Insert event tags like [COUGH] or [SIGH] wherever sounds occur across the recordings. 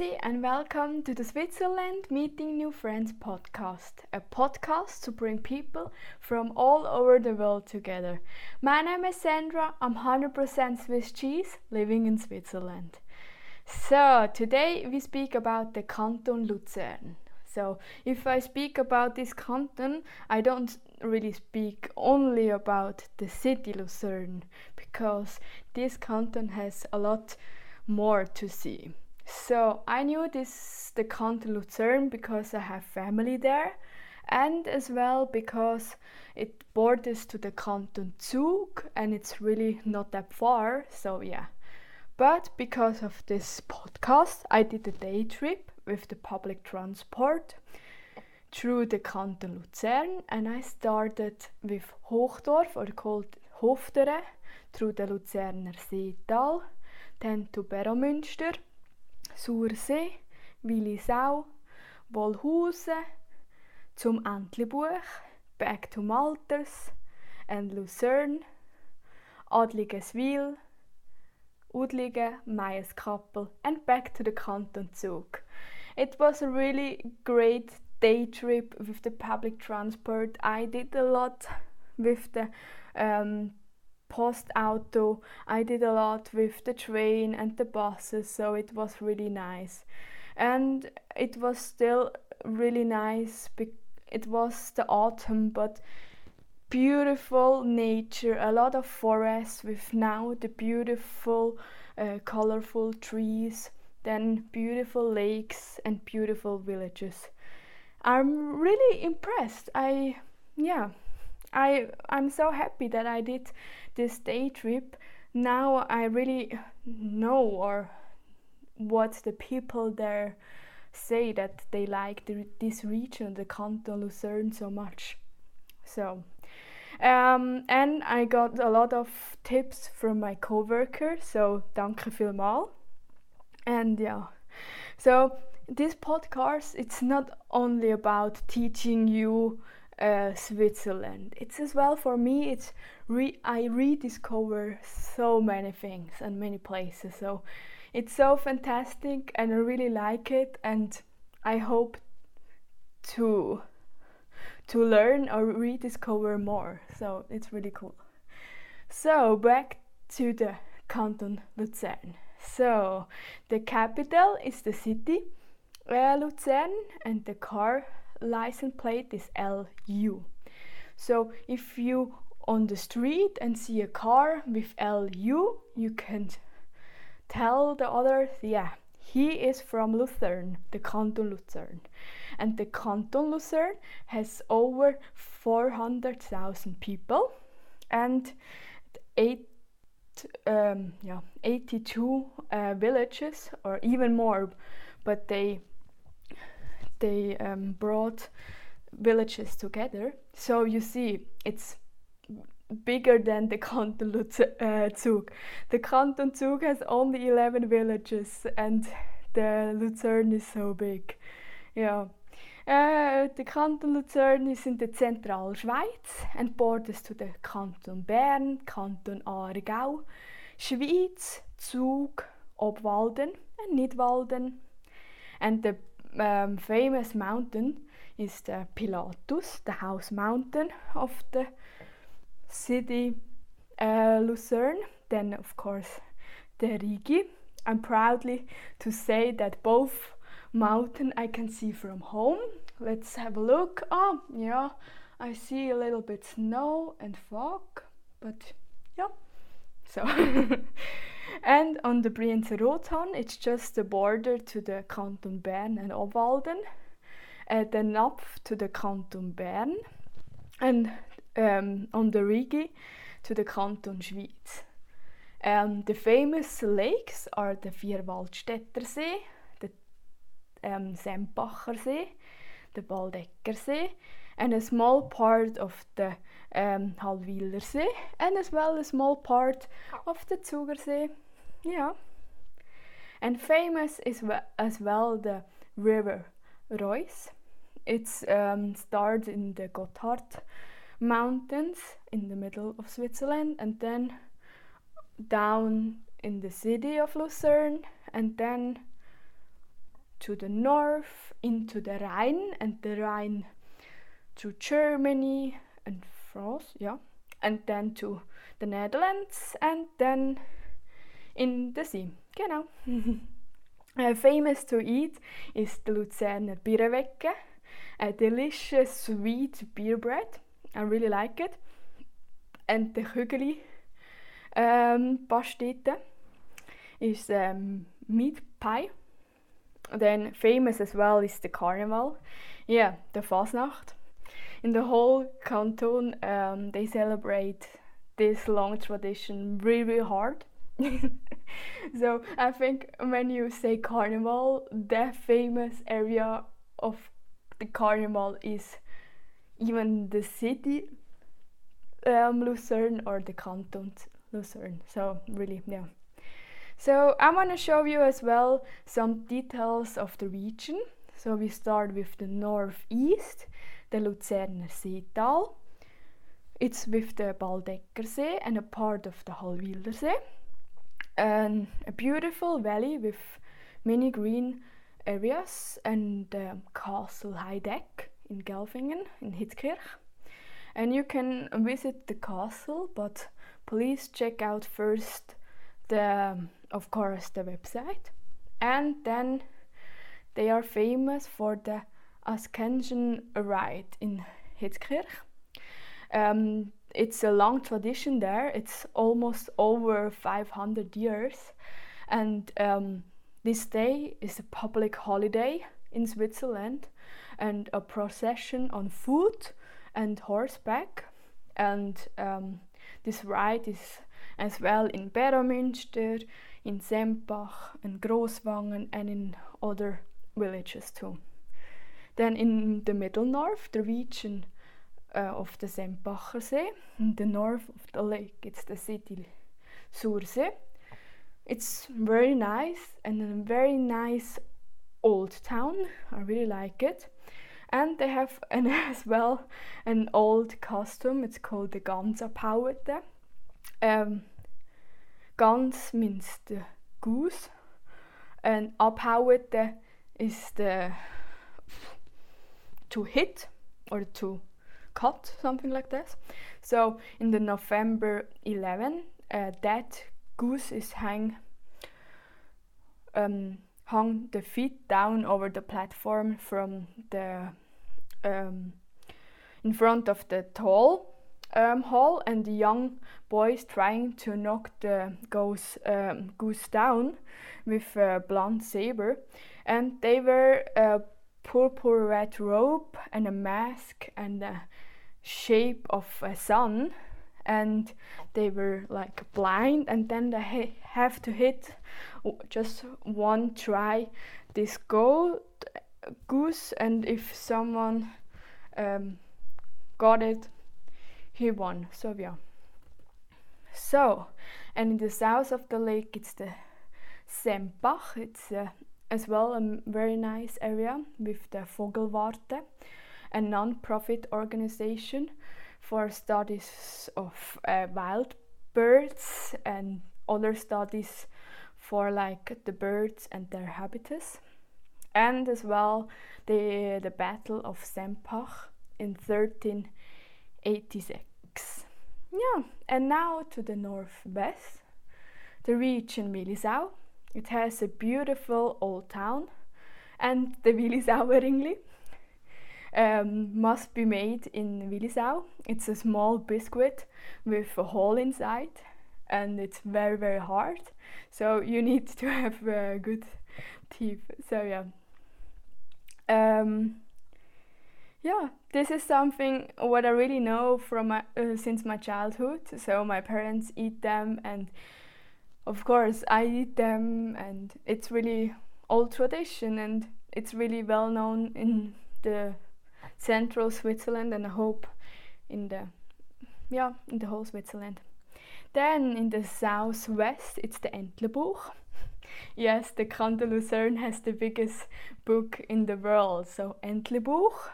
And welcome to the Switzerland Meeting New Friends podcast, a podcast to bring people from all over the world together. My name is Sandra, I'm 100% Swiss cheese living in Switzerland. So, today we speak about the Canton Luzern. So, if I speak about this canton, I don't really speak only about the city Lucerne because this canton has a lot more to see. So I knew this the Canton Lucerne because I have family there and as well because it borders to the Canton Zug and it's really not that far. So yeah. But because of this podcast, I did a day trip with the public transport through the Canton Luzern and I started with Hochdorf or called Hoftere through the Luzerner Seetal, then to Beromünster Sursee, Willisau, Wolhusen, zum Entlebuch, back to Malters and Lucerne, Adligeswil, Udligen, Meierskappel, and back to the Canton Zug. It was a really great day trip with the public transport. I did a lot with the um, Postauto. I did a lot with the train and the buses, so it was really nice. And it was still really nice. It was the autumn, but beautiful nature, a lot of forests with now the beautiful, uh, colorful trees, then beautiful lakes and beautiful villages. I'm really impressed. I, yeah, I I'm so happy that I did this day trip. Now I really know or what the people there say that they like the, this region, the Canton Lucerne, so much. So, um, and I got a lot of tips from my coworker. So, danke vielmal. And yeah, so this podcast it's not only about teaching you uh, Switzerland. It's as well for me. It's re- I rediscover so many things and many places. So it's so fantastic, and I really like it. And I hope to to learn or rediscover more. So it's really cool. So back to the Canton Luzern. So the capital is the city uh, Luzern, and the car license plate is LU. So if you on the street and see a car with LU, you can tell the others, yeah, he is from Lucerne, the Canton Lucerne. And the Canton Lucerne has over 400,000 people and eight, um, yeah, 82 uh, villages or even more, but they they um, brought villages together. So you see, it's bigger than the Canton uh, Zug. The Canton Zug has only 11 villages and the Luzern is so big. Yeah. Uh, the Canton Luzern is in the Central Schweiz and borders to the Canton Bern, Canton Aargau, Schwyz, Zug, Obwalden and Nidwalden. And the um, famous mountain is the Pilatus, the house mountain of the city uh, Lucerne. Then, of course, the Rigi. I'm proudly to say that both mountain I can see from home. Let's have a look. Oh, yeah, I see a little bit snow and fog, but yeah. So [LAUGHS] And on the Brienzer Rothorn, it's just the border to the Canton Bern and Obwalden, uh, then up to the Canton Bern, and um, on the Rigi to the Canton Schwyz. Um, the famous lakes are the Vierwaldstätter See, the um, Sempacher See, the Baldegger See, and a small part of the um, Hallwiler See, and as well a small part of the Zugersee. Yeah. And famous is as well the river Reuss. It's um, starts in the Gotthard Mountains in the middle of Switzerland, and then down in the city of Lucerne, and then to the north into the Rhine and the Rhine to Germany and France, yeah, and then to the Netherlands and then in the sea. Genau. [LAUGHS] uh, famous to eat is the Luzerner Birrewecke, a delicious sweet beer bread. I really like it. And the Kügeli um, pastete is um, meat pie. Then famous as well is the carnival. Yeah, the Fasnacht. In the whole canton, um, they celebrate this long tradition really, hard. [LAUGHS] so I think when you say carnival, the famous area of the carnival is even the city um, Lucerne or the canton Lucerne. So really, yeah. So I want to show you as well some details of the region. So we start with the northeast, the Luzerner Seetal. It's with the Baldeggersee and a part of the Hallwildersee. And a beautiful valley with many green areas and the Castle Heidegg in Gelfingen in Hitzkirch. And you can visit the castle, but please check out first the, of course, the website. And then they are famous for the Ascension rite in Hitzkirch. Um, it's a long tradition there. It's almost over 500 years, and um, this day is a public holiday in Switzerland, and a procession on foot and horseback. And um, this ride is as well in Beromünster, in Sempach, in Grosswangen, and in other villages too. Then in the middle north, the region uh, of the Sempacher See, in the north of the lake, it's the city Sursee. It's very nice and a very nice old town. I really like it. And they have [LAUGHS] an, as well an old custom. It's called the Gansabhauete. Um, Gans means the goose, and Abhauete is the to hit or to cut, something like this. So in the November 11, uh, that goose is hang um, hung the feet down over the platform from the um, in front of the tall um, hall, and the young boys trying to knock the goose um, goose down with a blunt saber, and they wear a purple red robe and a mask and a shape of a sun. And they were like blind. And then they ha- have to hit just one try this gold goose. And if someone um, got it he won so yeah so and in the south of the lake it's the Sempach it's uh, as well a very nice area with the Vogelwarte a non-profit organization for studies of uh, wild birds and other studies for like the birds and their habitats and as well the the battle of Sempach in 1386 yeah and now to the northwest the region Willisau it has a beautiful old town and the [LAUGHS] Willisauer Ringli um, must be made in Willisau. It's a small biscuit with a hole inside and it's very very hard so you need [LAUGHS] to have uh, good teeth so yeah. Um, yeah this is something what i really know from my, uh, since my childhood so my parents eat them and of course i eat them and it's really old tradition and it's really well known in the central Switzerland and I hope in the yeah in the whole Switzerland. Then in the southwest it's the Entlebuch. [LAUGHS] yes, the Canton Lucerne has the biggest book in the world. So Entlebuch,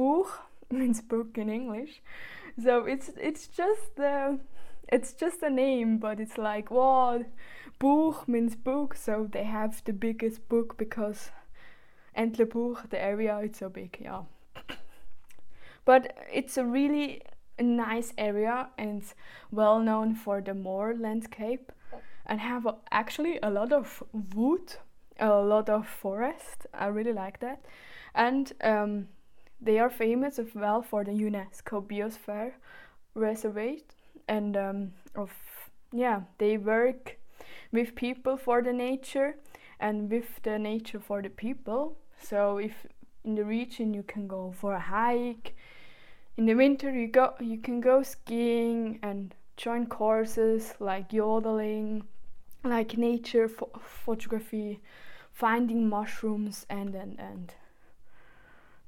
Buch [LAUGHS] means book in English. So it's it's just the it's just a name, but it's like what Buch means book, so they have the biggest book because Entlebuch, the area, it's so big, yeah. [COUGHS] But it's a really nice area and it's well known for the moor landscape and have a, actually a lot of wood, a lot of forest. I really like that. And um, they are famous as well for the UNESCO Biosphere Reservation and um, of yeah they work with people for the nature and with the nature for the people. So if in the region you can go for a hike, in the winter you go you can go skiing and join courses like yodeling, like nature pho photography, finding mushrooms and and and.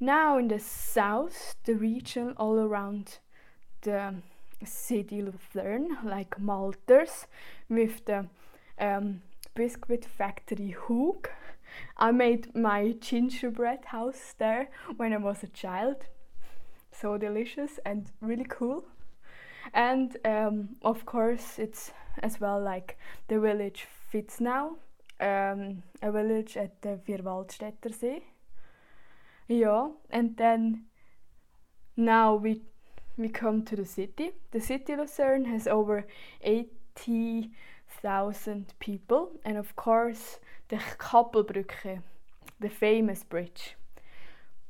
Now in the south, the region all around the city Lucerne, like Malters, with the um, biscuit factory Hug. I made my gingerbread house there when I was a child. So delicious and really cool. And um, of course, it's as well like the village Vitznau, um, a village at the Vierwaldstätter See. Yeah, and then now we we come to the city. The city Lucerne has over 80,000 people, and of course, the Kapellbrücke, the famous bridge.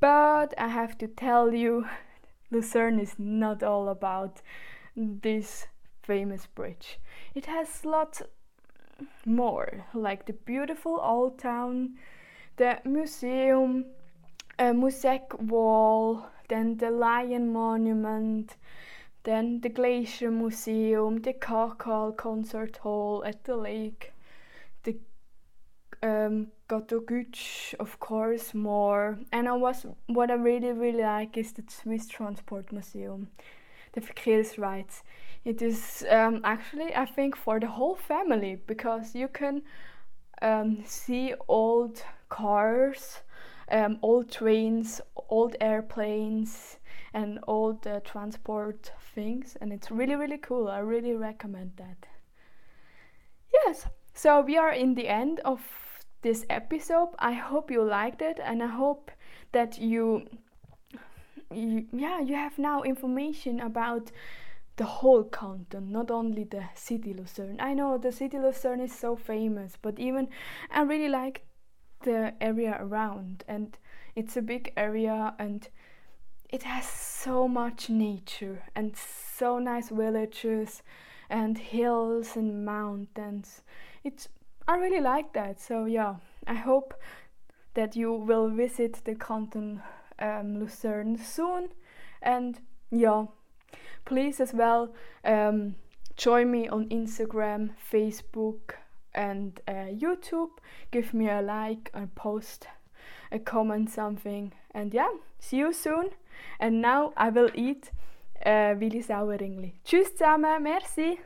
But I have to tell you, Lucerne is not all about this famous bridge. It has lots more, like the beautiful old town, the museum, a mosaic wall, then the Lion Monument, then the Glacier Museum, the KKL Concert Hall at the lake, the um, of course, more. And I was what I really really like is the Swiss Transport Museum, the Verkehrshaus. It is um, actually I think for the whole family because you can um, see old cars um, old trains, old airplanes, and old uh, transport things, and it's really really cool. I really recommend that. Yes, so we are in the end of this episode. I hope you liked it, and I hope that you, yeah, you have now information about the whole canton, not only the city Lucerne. I know the city Lucerne is so famous, but even I really like the area around and it's a big area and it has so much nature and so nice villages and hills and mountains. It's i really like that so yeah. I hope that you will visit the canton um, lucerne soon and yeah. Please as well um, join me on instagram facebook and uh, YouTube. Give me a like a post a comment, something. And yeah, see you soon. And now I will eat uh, äh, Willi Tschüss zusammen, merci.